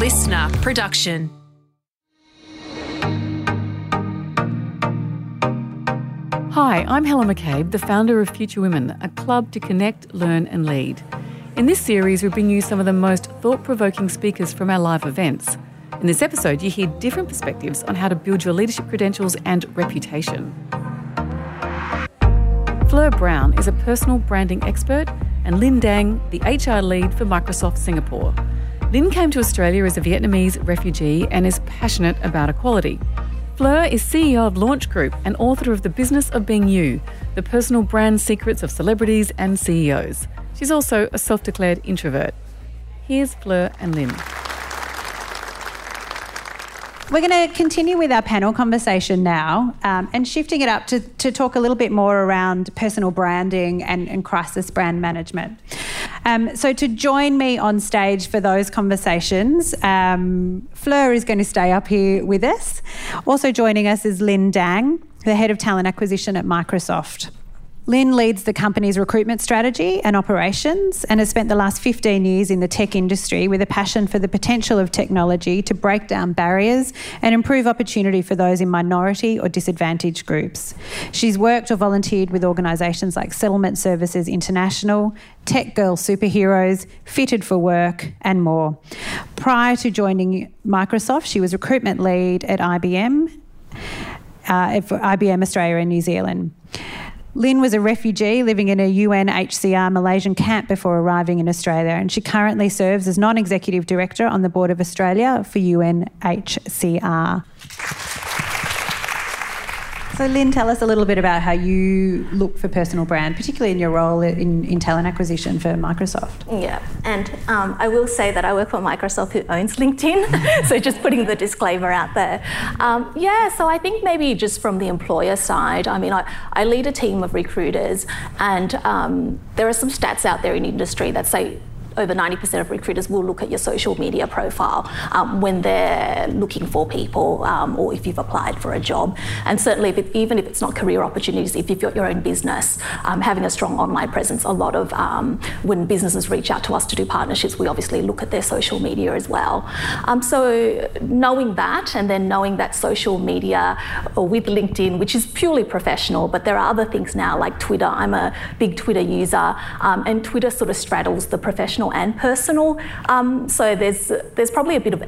listener production. Hi, I'm Helen McCabe, the founder of Future Women, a club to connect, learn, and lead. In this series, we bring you some of the most thought provoking speakers from our live events. In this episode, you hear different perspectives on how to build your leadership credentials and reputation. Fleur Brown is a personal branding expert, and Linh Dang, the HR lead for Microsoft Singapore. Linh came to Australia as a Vietnamese refugee and is passionate about equality. Fleur is CEO of Launch Group and author of The Business of Being You, the personal brand secrets of celebrities and CEOs. She's also a self declared introvert. Here's Fleur and Linh. We're going to continue with our panel conversation now um, and shifting it up to, to talk a little bit more around personal branding and, and crisis brand management. Um, so, to join me on stage for those conversations, um, Fleur is going to stay up here with us. Also joining us is Linh Dang, the head of talent acquisition at Microsoft. Linh leads the company's recruitment strategy and operations and has spent the last 15 years in the tech industry with a passion for the potential of technology to break down barriers and improve opportunity for those in minority or disadvantaged groups. She's worked or volunteered with organisations like Settlement Services International, Tech Girl Superheroes, Fitted for Work, and more. Prior to joining Microsoft, she was recruitment lead at IBM, uh, for IBM Australia and New Zealand. Linh was a refugee living in a UNHCR Malaysian camp before arriving in Australia, and she currently serves as non executive director on the board of Australia for UNHCR. So, Linh, tell us a little bit about how you look for personal brand, particularly in your role in, in talent acquisition for Microsoft. Yeah, and um, I will say that I work for Microsoft, who owns LinkedIn. so, just putting the disclaimer out there. Um, yeah, so I think maybe just from the employer side, I mean, I, I lead a team of recruiters, and um, there are some stats out there in industry that say over 90% of recruiters will look at your social media profile um, when they're looking for people um, or if you've applied for a job. And certainly, if it, even if it's not career opportunities, if you've got your own business, um, having a strong online presence, a lot of um, when businesses reach out to us to do partnerships, we obviously look at their social media as well. Um, so, knowing that and then knowing that social media with LinkedIn, which is purely professional, but there are other things now like Twitter. I'm a big Twitter user, and Twitter sort of straddles the professional and personal. Um, so there's there's probably a bit of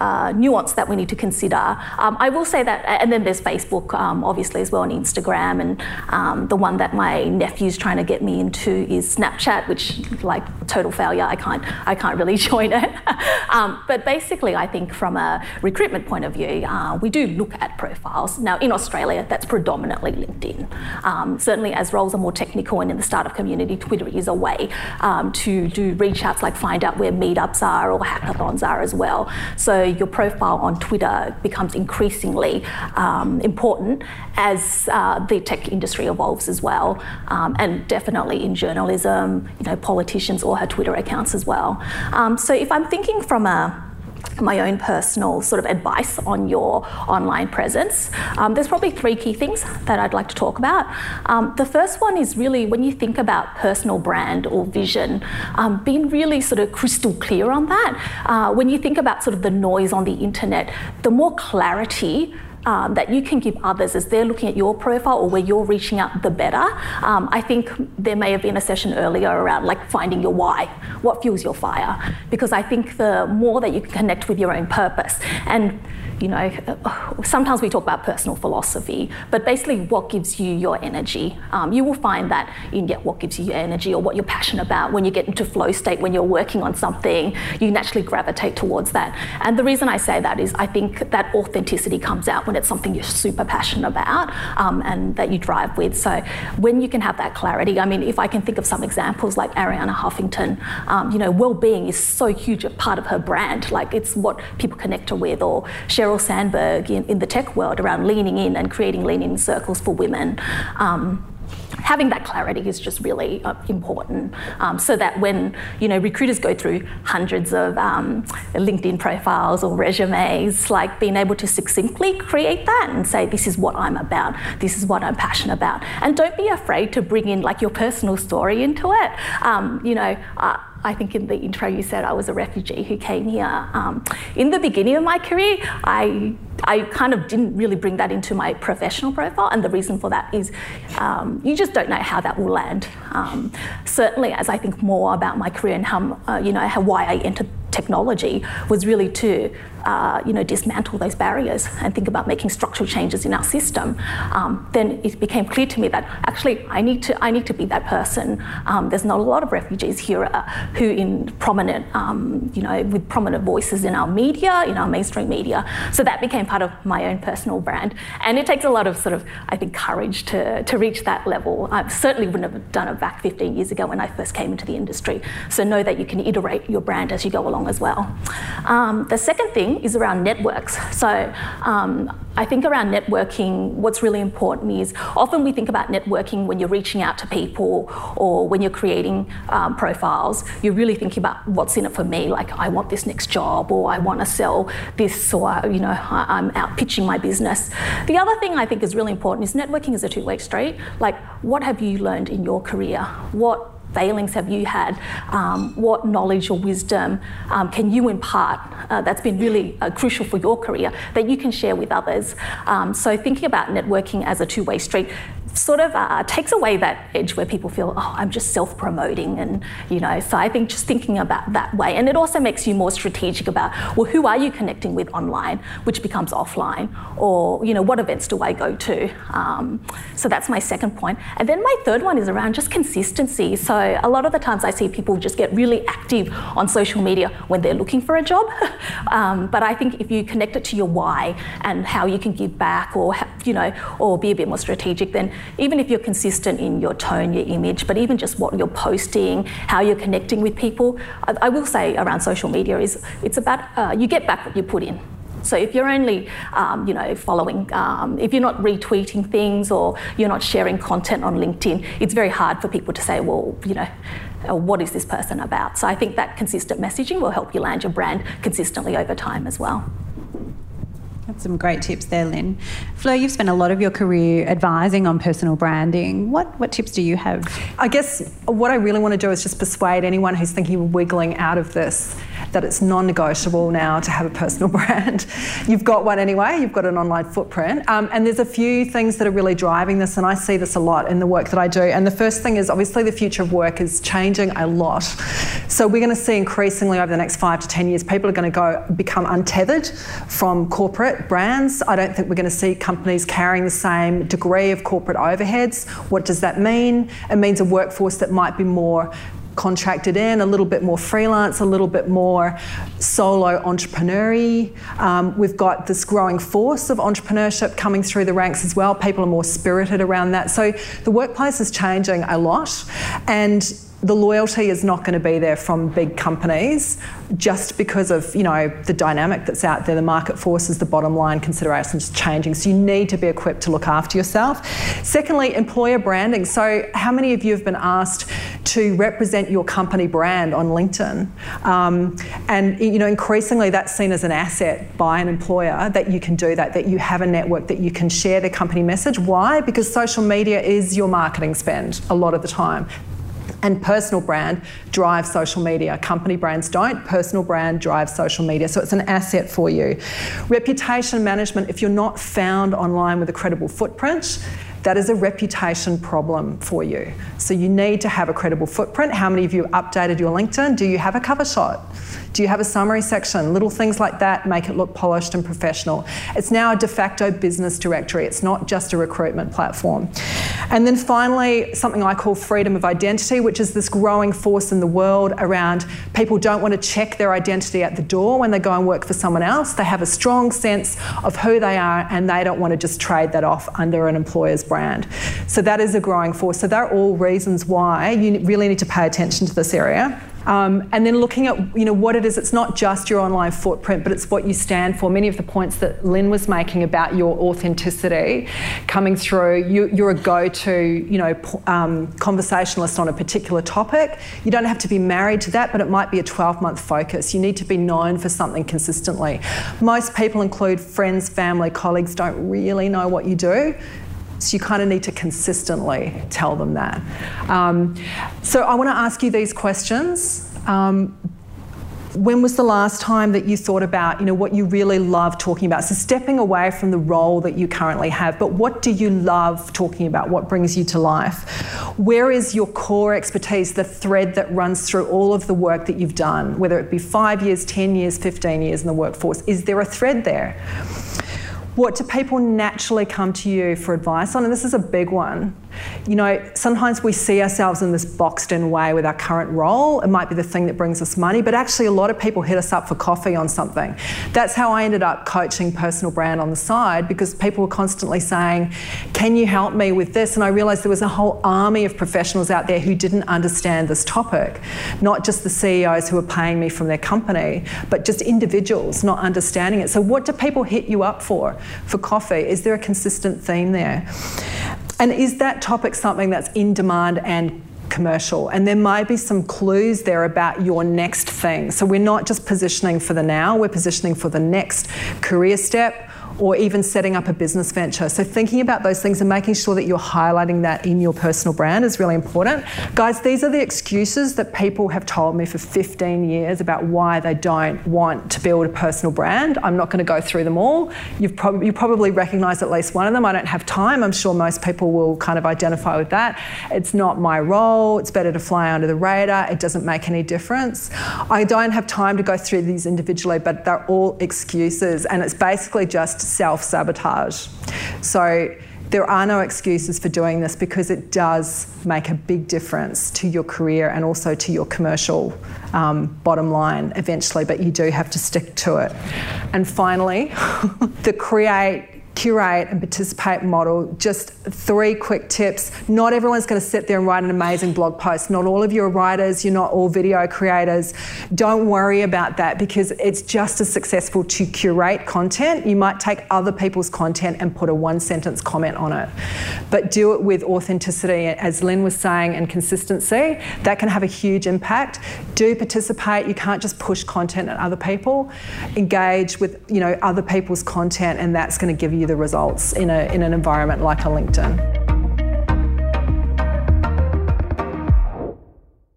uh, nuance that we need to consider. Um, I will say that, and then there's Facebook, um, obviously as well, and Instagram, and um, the one that my nephew's trying to get me into is Snapchat, which like total failure. I can't I can't really join it. Um, but basically, I think from a recruitment point of view, uh, we do look at profiles. Now in Australia, that's predominantly LinkedIn. Um, certainly, as roles are more technical and in the startup community, Twitter is a way to do reach outs like find out where meetups are or hackathons are as well. So your profile on Twitter becomes increasingly um, important as uh, the tech industry evolves as well, um, and definitely in journalism, you know, politicians all have Twitter accounts as well. Um, so if I'm thinking from a my own personal sort of advice on your online presence. Um, there's probably three key things that I'd like to talk about. Um, the first one is really when you think about personal brand or vision, um, being really sort of crystal clear on that. Uh, when you think about sort of the noise on the internet, the more clarity um, that you can give others as they're looking at your profile or where you're reaching out, the better. Um, I think there may have been a session earlier around like finding your why, what fuels your fire, because I think the more that you can connect with your own purpose. And you know, sometimes we talk about personal philosophy, but basically what gives you your energy. Um, you will find that in get what gives you your energy or what you're passionate about. When you get into flow state, when you're working on something, you naturally gravitate towards that. And the reason I say that is I think that authenticity comes out when it's something you're super passionate about um, and that you drive with. So when you can have that clarity, I mean, if I can think of some examples like Arianna Huffington, um, you know, well-being is so huge a part of her brand. Like it's what people connect her with, or Sheryl Sheryl Sandberg in, in the tech world around leaning in and creating leaning in circles for women. Um, having that clarity is just really uh, important. Um, so that when you know recruiters go through hundreds of um, linkedin profiles or resumes like being able to succinctly create that and say this is what i'm about. This is what i'm passionate about. And don't be afraid to bring in like your personal story into it. Um, you know uh, I think in the intro you said I was a refugee who came here. Um, in the beginning of my career, I I kind of didn't really bring that into my professional profile, and the reason for that is um, you just don't know how that will land. Um, certainly, as I think more about my career and how uh, you know how why I entered technology was really to uh, you know, dismantle those barriers and think about making structural changes in our system, um, then it became clear to me that actually I need to I need to be that person. Um, there's not a lot of refugees here uh, who in prominent um, you know with prominent voices in our media, in our mainstream media. So that became part of my own personal brand, and it takes a lot of sort of I think courage to to reach that level. I certainly wouldn't have done it back 15 years ago when I first came into the industry. So know that you can iterate your brand as you go along as well. Um, the second thing is around networks. So um, I think around networking, what's really important is often we think about networking when you're reaching out to people or when you're creating um, profiles. You're really thinking about what's in it for me. Like I want this next job, or I want to sell this, or you know I'm out pitching my business. The other thing I think is really important is networking is a two-way street. Like what have you learned in your career? What failings have you had? Um, what knowledge or wisdom um, can you impart uh, that's been really uh, crucial for your career that you can share with others? Um, so, thinking about networking as a two way street sort of uh, takes away that edge where people feel, oh, I'm just self promoting. And, you know, so I think just thinking about that way. And it also makes you more strategic about, well, who are you connecting with online, which becomes offline? Or, you know, what events do I go to? Um, so that's my second point. And then my third one is around just consistency. So a lot of the times I see people just get really active on social media when they're looking for a job. um, but I think if you connect it to your why and how you can give back or, you know, or be a bit more strategic, then even if you're consistent in your tone, your image, but even just what you're posting, how you're connecting with people, I, I will say around social media is it's about uh, you get back what you put in. So if you're only, um, you know, following, um, if you're not retweeting things or you're not sharing content on LinkedIn, it's very hard for people to say, well, you know, uh, what is this person about? So I think that consistent messaging will help you land your brand consistently over time as well. That's some great tips there, Linh. Fleur, you've spent a lot of your career advising on personal branding. What, what tips do you have? I guess what I really want to do is just persuade anyone who's thinking of wiggling out of this that it's non negotiable now to have a personal brand. You've got one anyway, you've got an online footprint. Um, and there's a few things that are really driving this, and I see this a lot in the work that I do. And the first thing is obviously the future of work is changing a lot. So we're going to see increasingly over the next five to 10 years, people are going to go become untethered from corporate brands. I don't think we're going to see companies carrying the same degree of corporate overheads. What does that mean? It means a workforce that might be more contracted in, a little bit more freelance, a little bit more solo entrepreneur um, we've got this growing force of entrepreneurship coming through the ranks as well. People are more spirited around that. So the workplace is changing a lot. And the loyalty is not going to be there from big companies just because of you know the dynamic that's out there. The market forces the bottom line considerations changing. So you need to be equipped to look after yourself. Secondly employer branding. So how many of you have been asked to represent your company brand on linkedin? Um, and you know increasingly that's seen as an asset by an employer that you can do that that you have a network that you can share the company message. Why? Because social media is your marketing spend a lot of the time and personal brand drives social media. Company brands don't, personal brand drives social media. So it's an asset for you. Reputation management, if you're not found online with a credible footprint, that is a reputation problem for you. So you need to have a credible footprint. How many of you updated your LinkedIn? Do you have a cover shot? Do you have a summary section? Little things like that make it look polished and professional. It's now a de facto business directory, it's not just a recruitment platform. And then finally, something I call freedom of identity, which is this growing force in the world around people don't want to check their identity at the door when they go and work for someone else. They have a strong sense of who they are and they don't want to just trade that off under an employer's brand. So that is a growing force. So they're all reasons why you really need to pay attention to this area. Um, and then looking at you know what it is. It's not just your online footprint, but it's what you stand for. Many of the points that Linh was making about your authenticity coming through. You, are a go-to you know um, conversationalist on a particular topic. You don't have to be married to that, but it might be a 12-month focus. You need to be known for something consistently. Most people include friends, family, colleagues don't really know what you do. So you kind of need to consistently tell them that. Um, so I want to ask you these questions. Um, when was the last time that you thought about you know what you really love talking about? So stepping away from the role that you currently have but what do you love talking about? What brings you to life? Where is your core expertise the thread that runs through all of the work that you've done whether it be 5 years 10 years 15 years in the workforce? Is there a thread there what do people naturally come to you for advice on? And this is a big one you know, sometimes we see ourselves in this boxed in way with our current role. It might be the thing that brings us money, but actually, a lot of people hit us up for coffee on something. That's how I ended up coaching personal brand on the side because people were constantly saying, Can you help me with this? And I realized there was a whole army of professionals out there who didn't understand this topic, not just the CEOs who were paying me from their company, but just individuals not understanding it. So, what do people hit you up for for coffee? Is there a consistent theme there? And is that topic something that's in demand and commercial? And there might be some clues there about your next thing. So we're not just positioning for the now, we're positioning for the next career step or even setting up a business venture. So, thinking about those things and making sure that you're highlighting that in your personal brand is really important. Guys, these are the excuses that people have told me for 15 years about why they don't want to build a personal brand. I'm not going to go through them all. You've prob- you probably recognize at least one of them. I don't have time. I'm sure most people will kind of identify with that. It's not my role. It's better to fly under the radar. It doesn't make any difference. I don't have time to go through these individually, but they're all excuses. And it's basically just self sabotage. So there are no excuses for doing this because it does make a big difference to your career and also to your commercial um, bottom line eventually, but you do have to stick to it. And finally, the create curate and participate model. Just three quick tips. Not everyone's going to sit there and write an amazing blog post. Not all of you are writers, you're not all video creators. Don't worry about that because it's just as successful to curate content. You might take other people's content and put a one sentence comment on it. But do it with authenticity, as Linh was saying, and consistency. That can have a huge impact. Do participate. You can't just push content at other people. Engage with you know other people's content, and that's going to give you the results in, a, in an environment like a LinkedIn.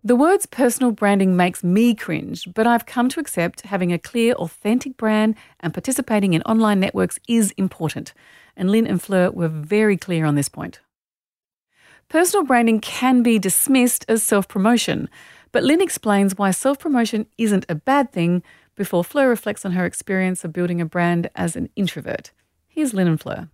The words personal branding makes me cringe, but I've come to accept having a clear, authentic brand and participating in online networks is important. And Linh and Fleur were very clear on this point. Personal branding can be dismissed as self promotion, but Linh explains why self promotion isn't a bad thing before Fleur reflects on her experience of building a brand as an introvert. Here's and Fleur.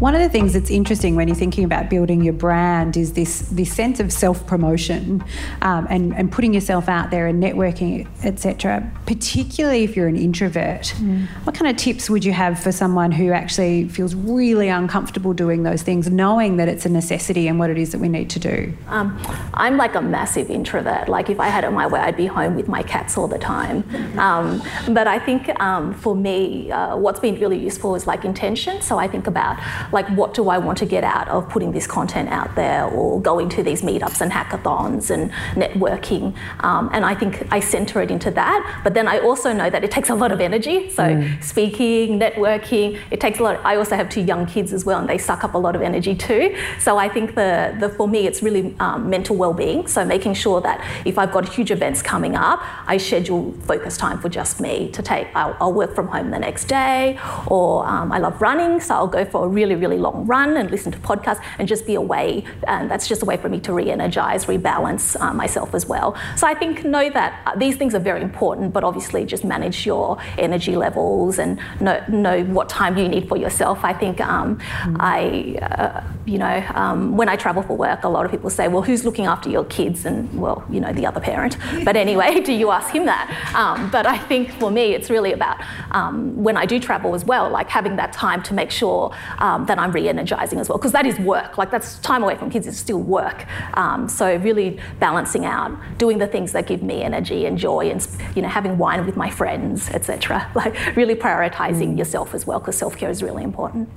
One of the things that's interesting when you're thinking about building your brand is this this sense of self promotion um, and and putting yourself out there and networking, etc. Particularly if you're an introvert, mm. what kind of tips would you have for someone who actually feels really uncomfortable doing those things, knowing that it's a necessity and what it is that we need to do? Um, I'm like a massive introvert. Like if I had it my way, I'd be home with my cats all the time. Um, but I think um, for me, uh, what's been really useful is like intention. So I think about like what do I want to get out of putting this content out there or going to these meetups and hackathons and networking. Um, and I think I center it into that. But then I also know that it takes a lot of energy. So mm. speaking, networking, it takes a lot. Of, I also have two young kids as well, and they suck up a lot of energy too. So I think the, the for me, it's really um, mental well-being. So making sure that if I've got huge events coming up, I schedule focus time for just me to take. I'll, I'll work from home the next day, or um, I love running, so I'll go for a really, really long run and listen to podcasts and just be away. And that's just a way for me to re energize, rebalance uh, myself as well. So I think know that uh, these things are very important, but obviously just manage your energy levels and know, know what time you need for yourself. I think um, mm. I, uh, you know, um, when I travel for work, a lot of people say, well, who's looking after your kids? And, well, you know, the other parent. But anyway, do you ask him that? Um, but I think for me, it's really about um, when I do travel as well, like having that time to make sure um, that I'm re energizing as well, because that is work. Like that's time away from kids is still work. Um, so really balancing out, doing the things that give me energy and joy, and you know having wine with my friends, etc. Like really prioritizing mm. yourself as well, because self care is really important.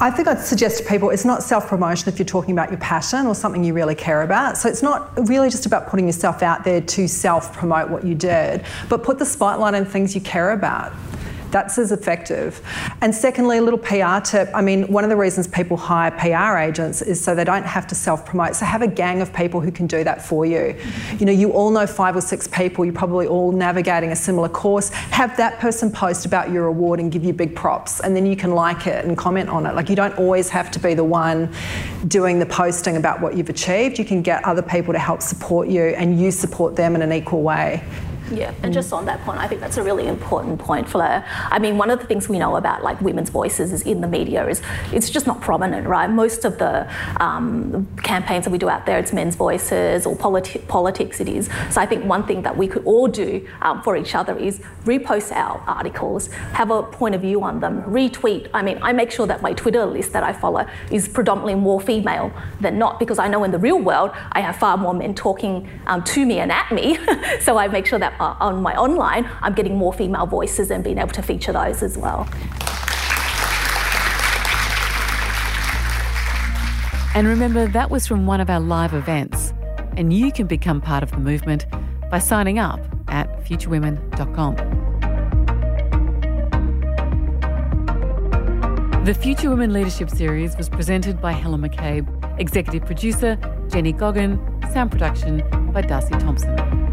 I think I'd suggest to people it's not self promotion if you're talking about your passion or something you really care about. So it's not really just about putting yourself out there to self promote what you did, but put the spotlight on things you care about That's as effective. And secondly, a little PR tip. I mean, one of the reasons people hire PR agents is so they don't have to self promote. So have a gang of people who can do that for you. You know, you all know five or six people, you're probably all navigating a similar course. Have that person post about your award and give you big props, and then you can like it and comment on it. Like, you don't always have to be the one doing the posting about what you've achieved. You can get other people to help support you, and you support them in an equal way. Yeah, and just on that point, I think that's a really important point, Fleur. I mean, one of the things we know about like women's voices is in the media is it's just not prominent, right? Most of the um, campaigns that we do out there, it's men's voices or politi- politics. It is. So I think one thing that we could all do um, for each other is repost our articles, have a point of view on them, retweet. I mean, I make sure that my Twitter list that I follow is predominantly more female than not because I know in the real world I have far more men talking um, to me and at me. so I make sure that uh, on my online, I'm getting more female voices and being able to feature those as well. And remember, that was from one of our live events. And you can become part of the movement by signing up at futurewomen.com. The Future Women Leadership Series was presented by Helen McCabe, executive producer Jenny Goggin, sound production by Darcy Thompson.